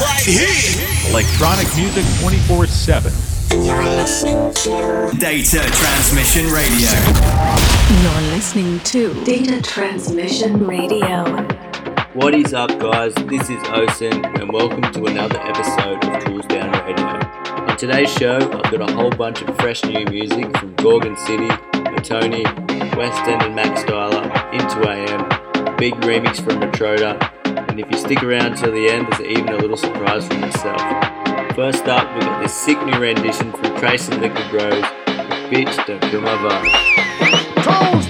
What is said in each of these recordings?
right here. Electronic music 24 7. Data Transmission Radio. You're listening to Data Transmission Radio. What is up, guys? This is Owson, and welcome to another episode of Tools Down Radio. On today's show, I've got a whole bunch of fresh new music from Gorgon City, Matonii, West End and Max Styler, IN2AM, big remix from Matroda, if you stick around till the end, there's even a little surprise for yourself. First up, we've got this sick new rendition from Trace Liquid Rose, Bitch Don't Kill My Vibe. Toes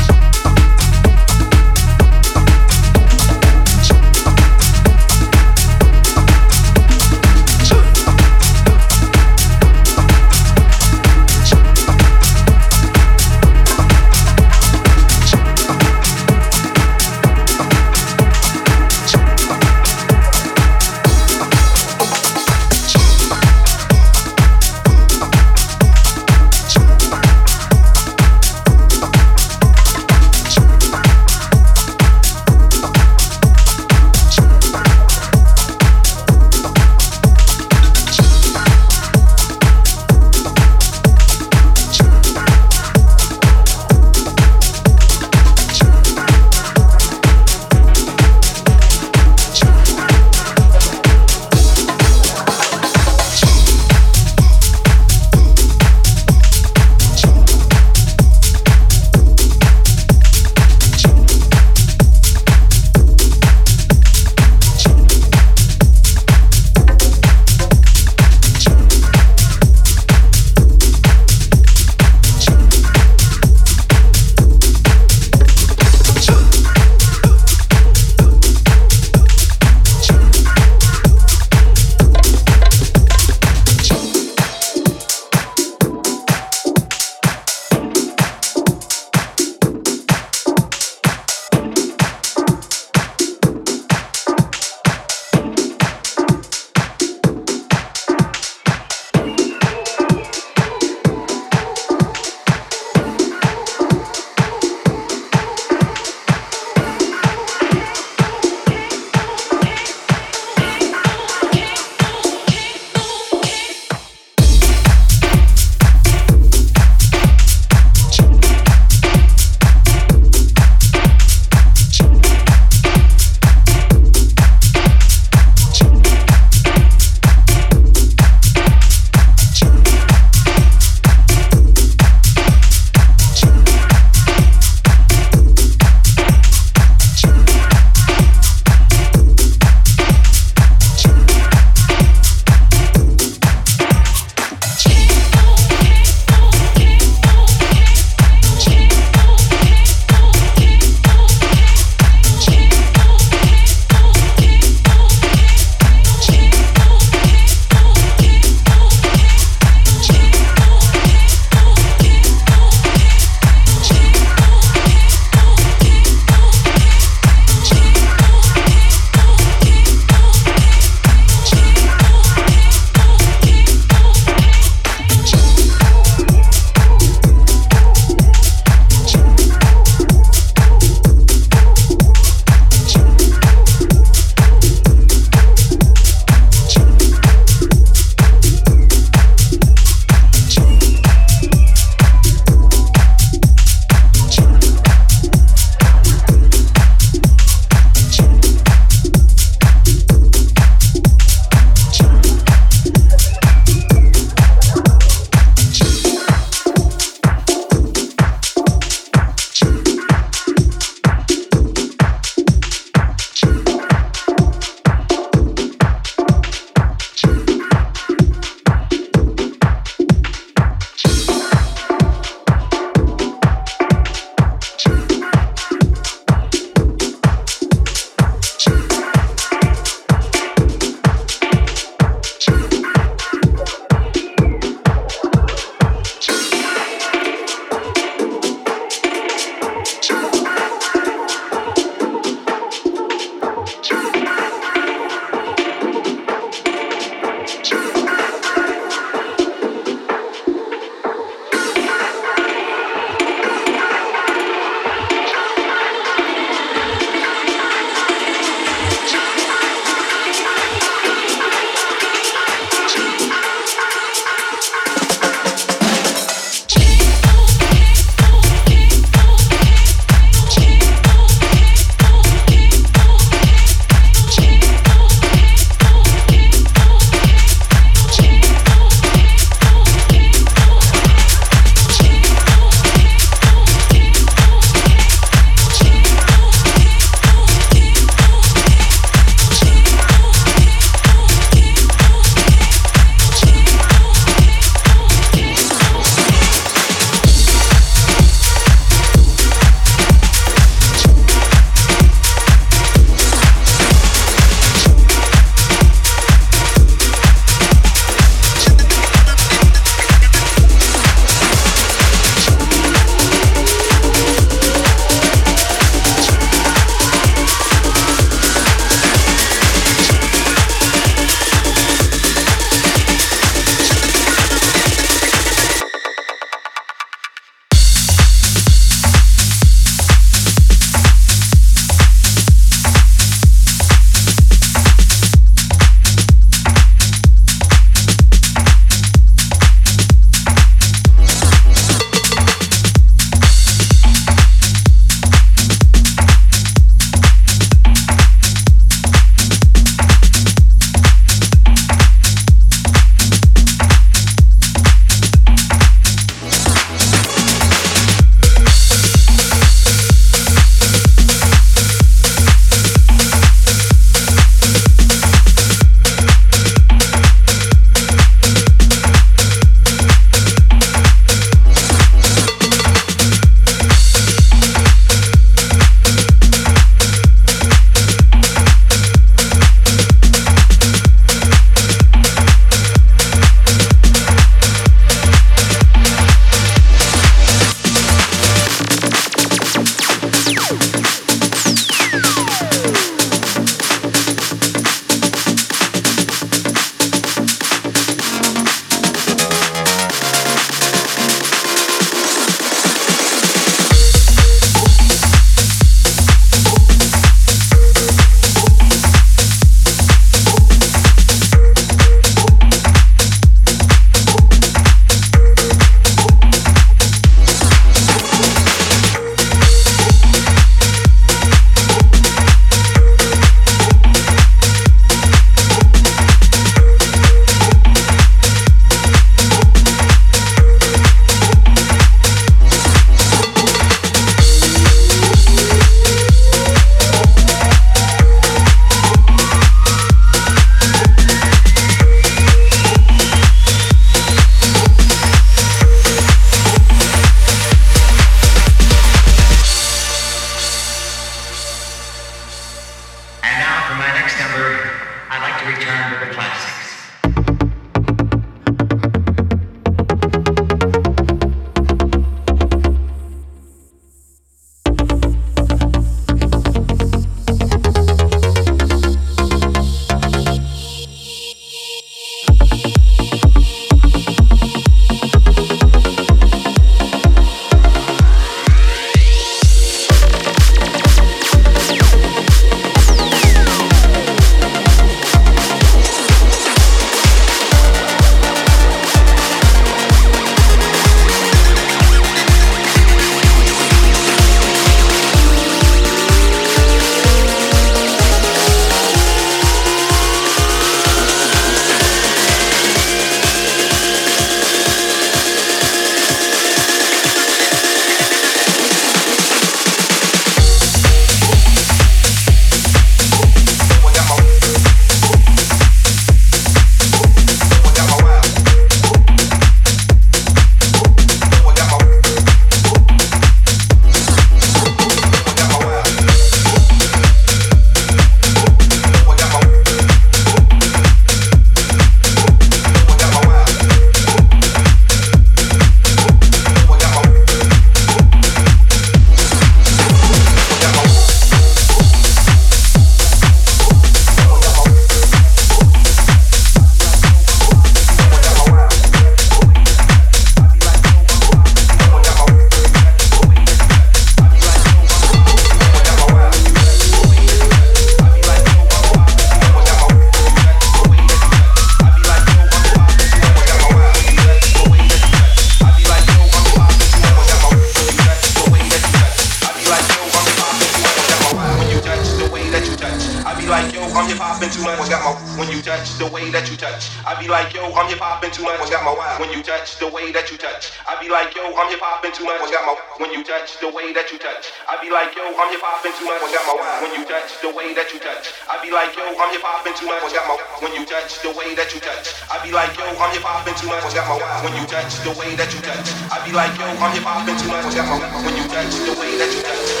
I'm hip hopping too much. Got my when you touch the way that you touch. I be like, yo, I'm hip hopping too much. Got my when you touch the way that you touch. I be like, yo, I'm hip hopping too much. Got my when you touch the way that you touch. I be like, yo, I'm hip hopping too much. Got my when you touch the way that you touch.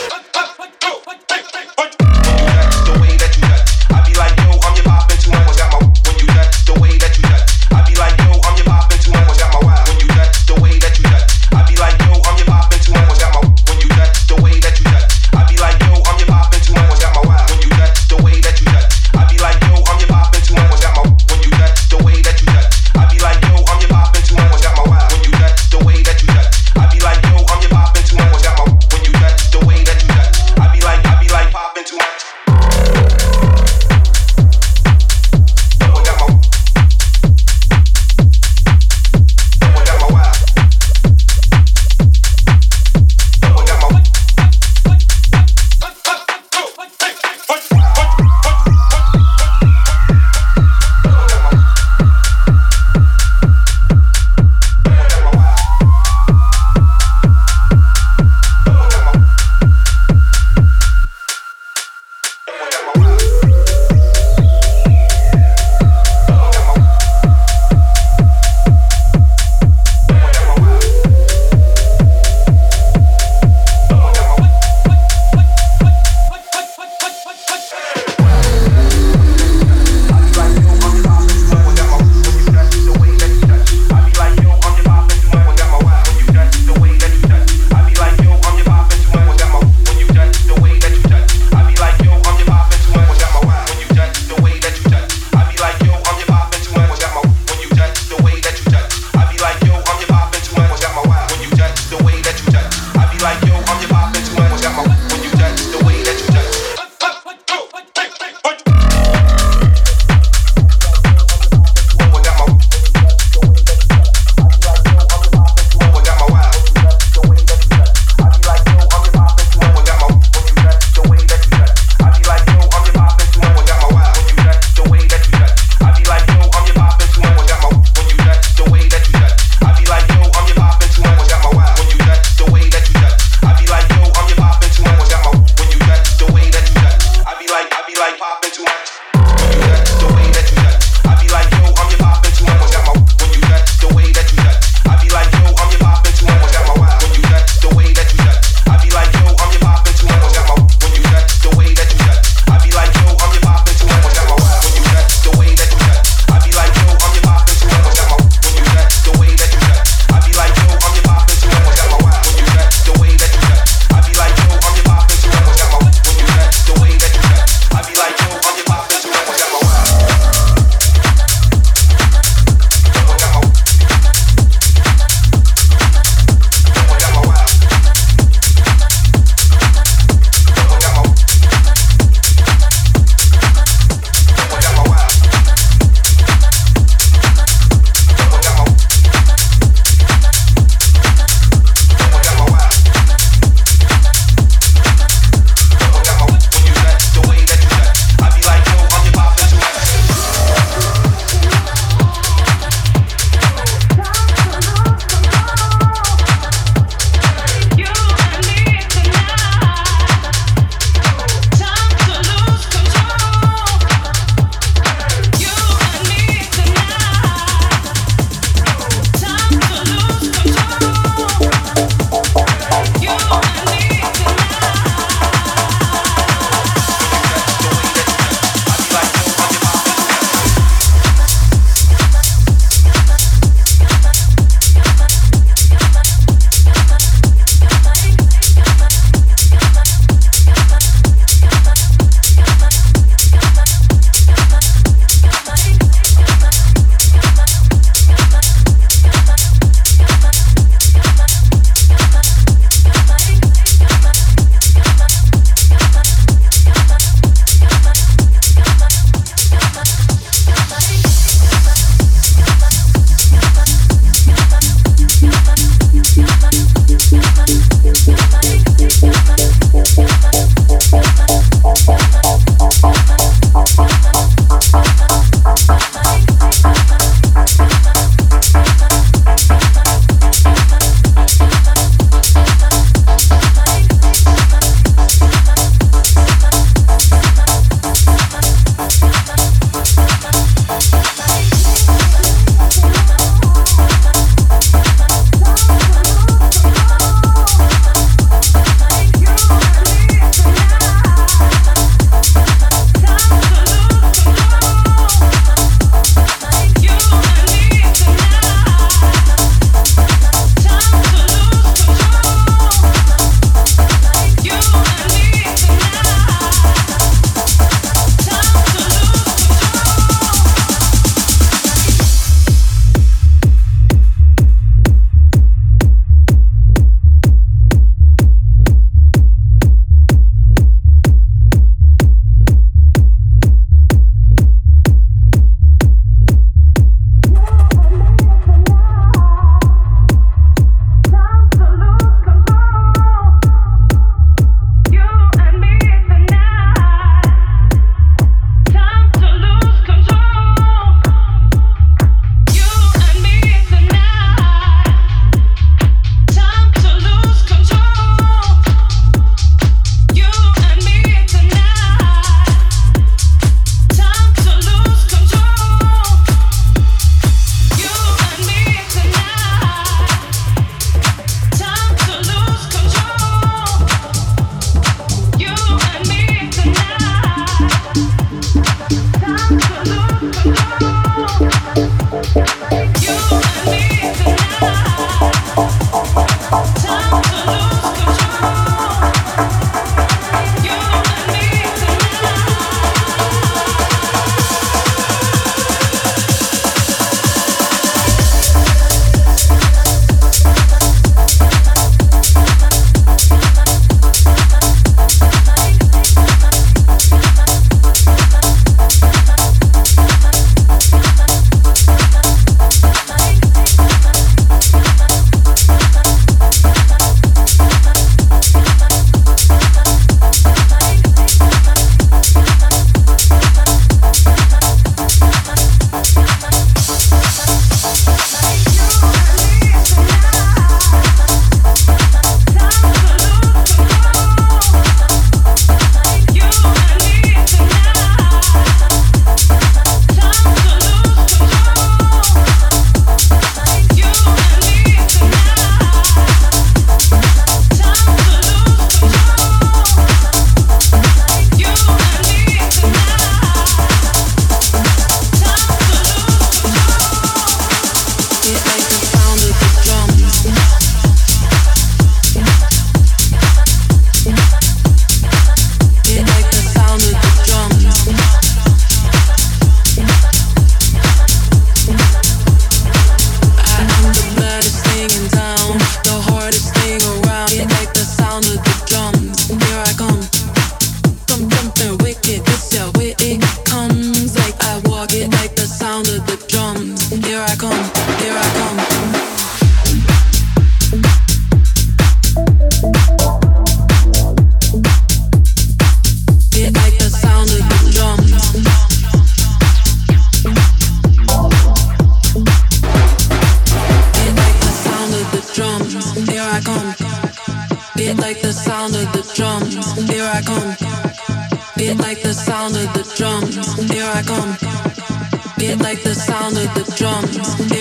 the drums.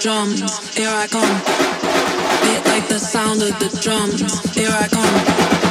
drums, here I come. Hit like the sound of the drums, here I come.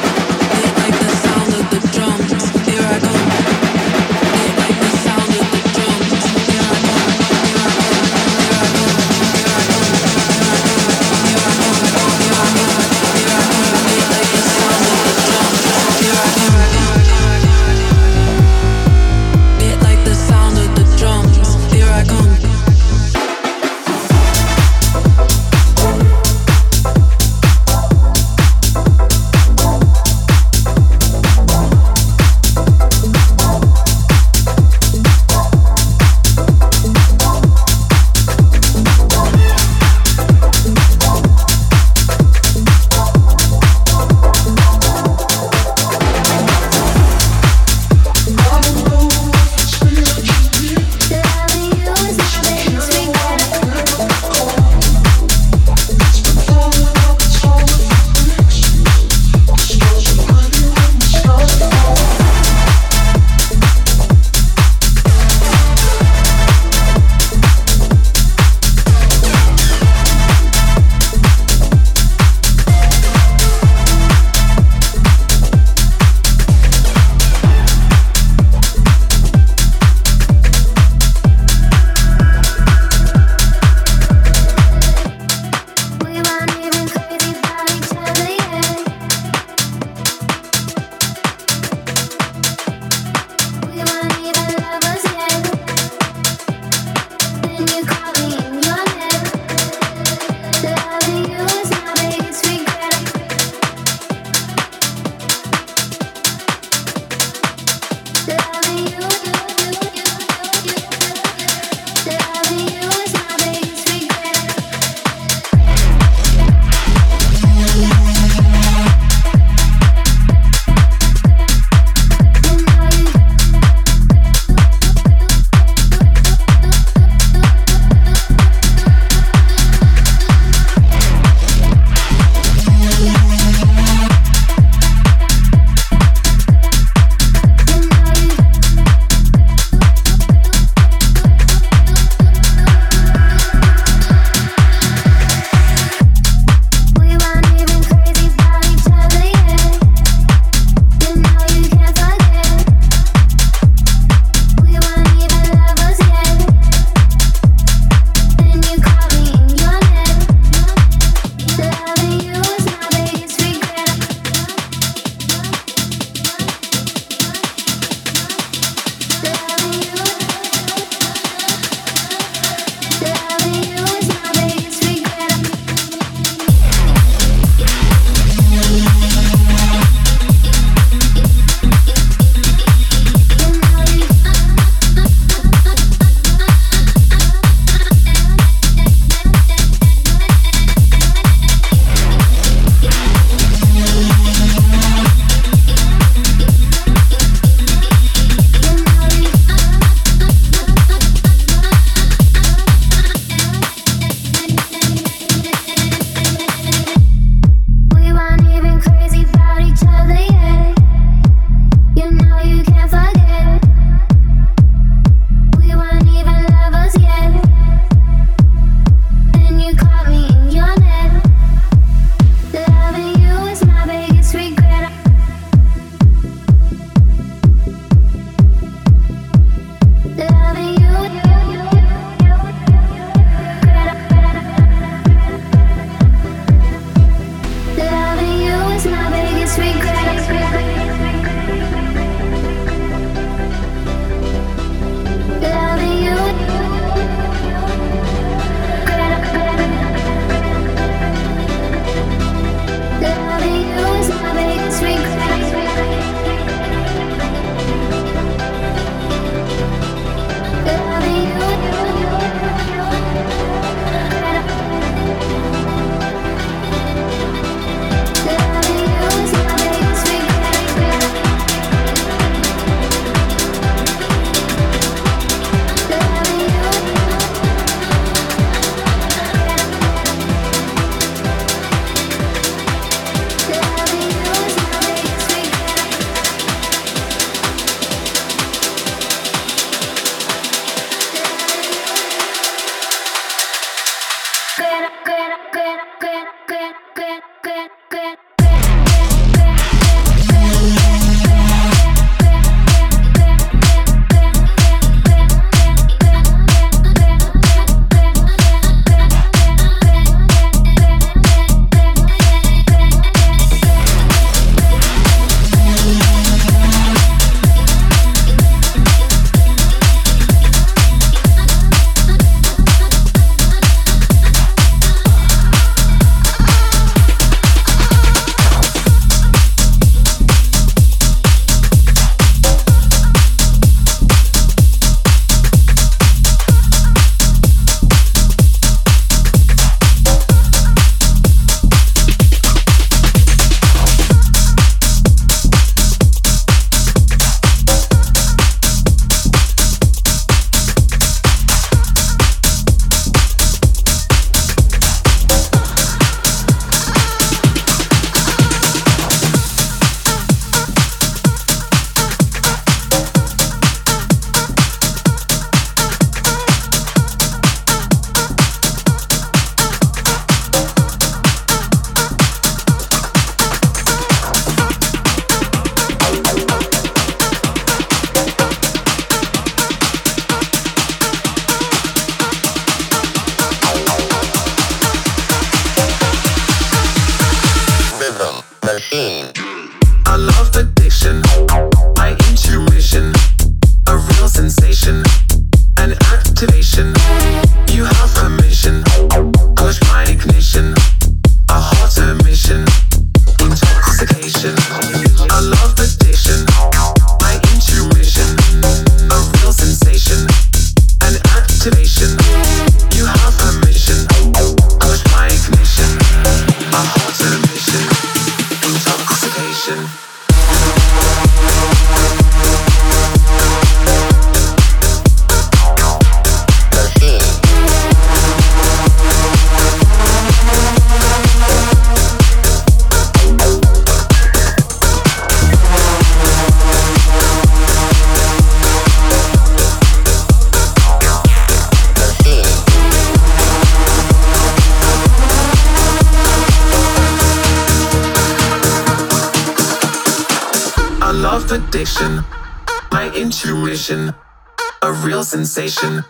Sensation,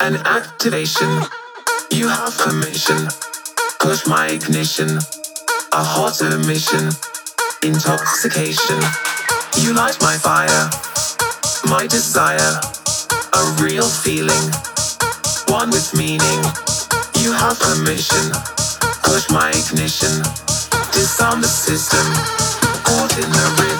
an activation. You have permission, push my ignition, a hot emission, intoxication. You light my fire, my desire, a real feeling, one with meaning. You have permission, push my ignition, disarm the system, caught in the rhythm,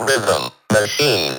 Rhythm Machine.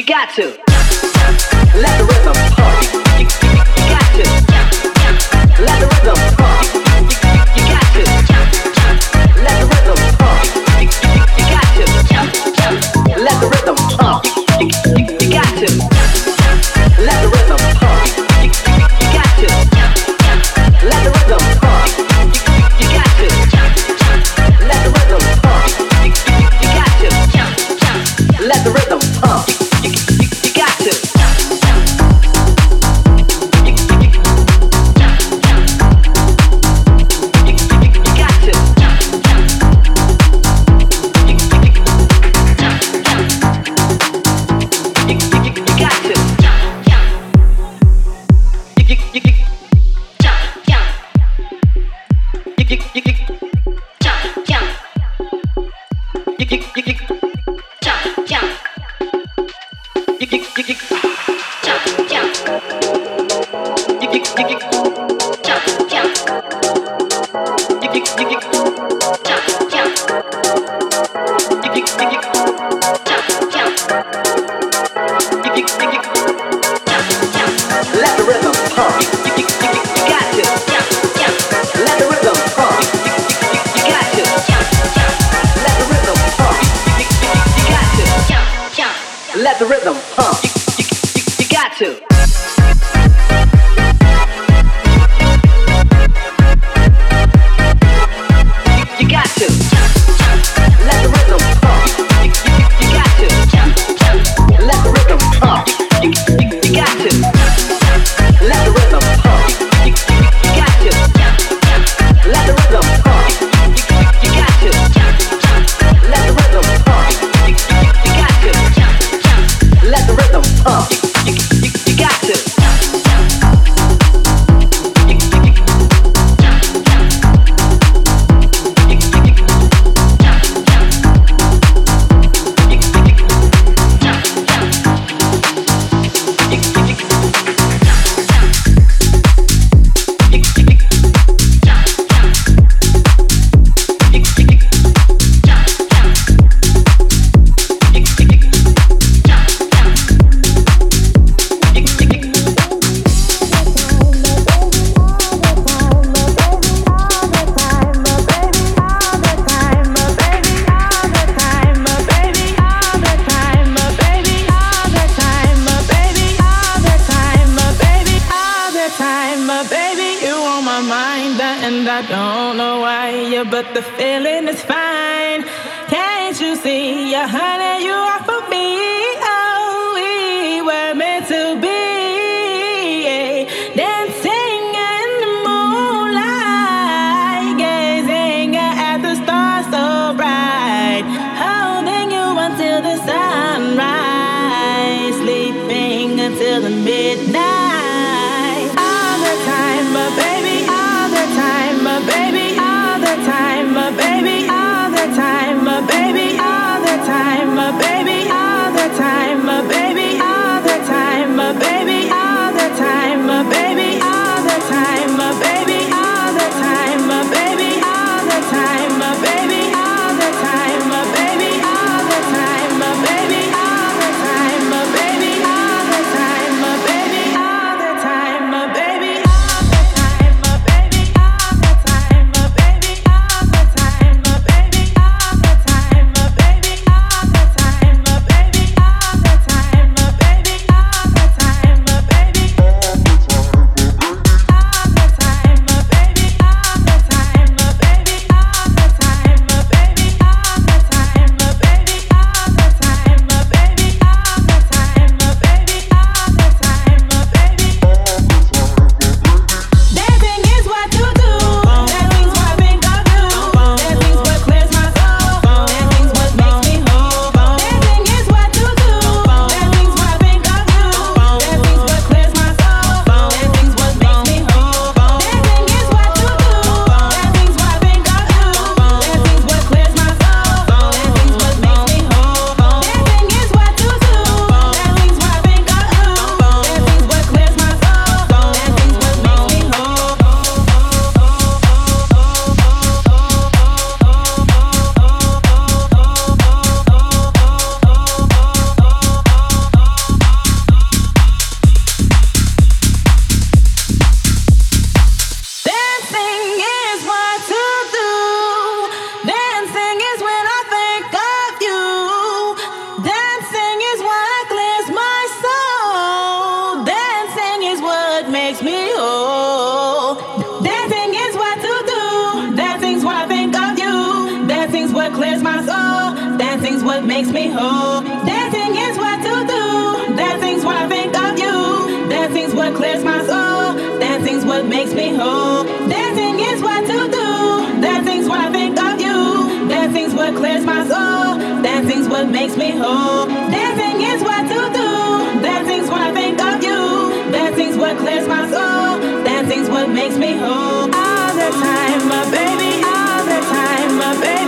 You, got to. Let the rhythm what clears my soul. Dancing's what makes me whole. Dancing is what to do. Dancing's what I think of you. Dancing's what clears my soul. Dancing's what makes me whole. All the time, my baby. All the time, my baby.